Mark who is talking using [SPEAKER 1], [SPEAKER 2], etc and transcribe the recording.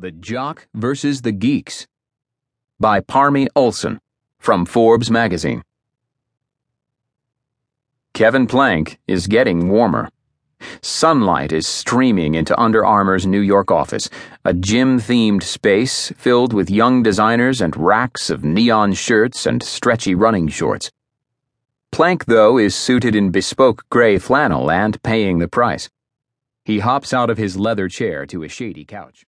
[SPEAKER 1] The Jock versus the Geeks by Parmy Olson from Forbes magazine. Kevin Plank is getting warmer. Sunlight is streaming into Under Armour's New York office, a gym themed space filled with young designers and racks of neon shirts and stretchy running shorts. Plank, though, is suited in bespoke gray flannel and paying the price. He hops out of his leather chair to a shady couch.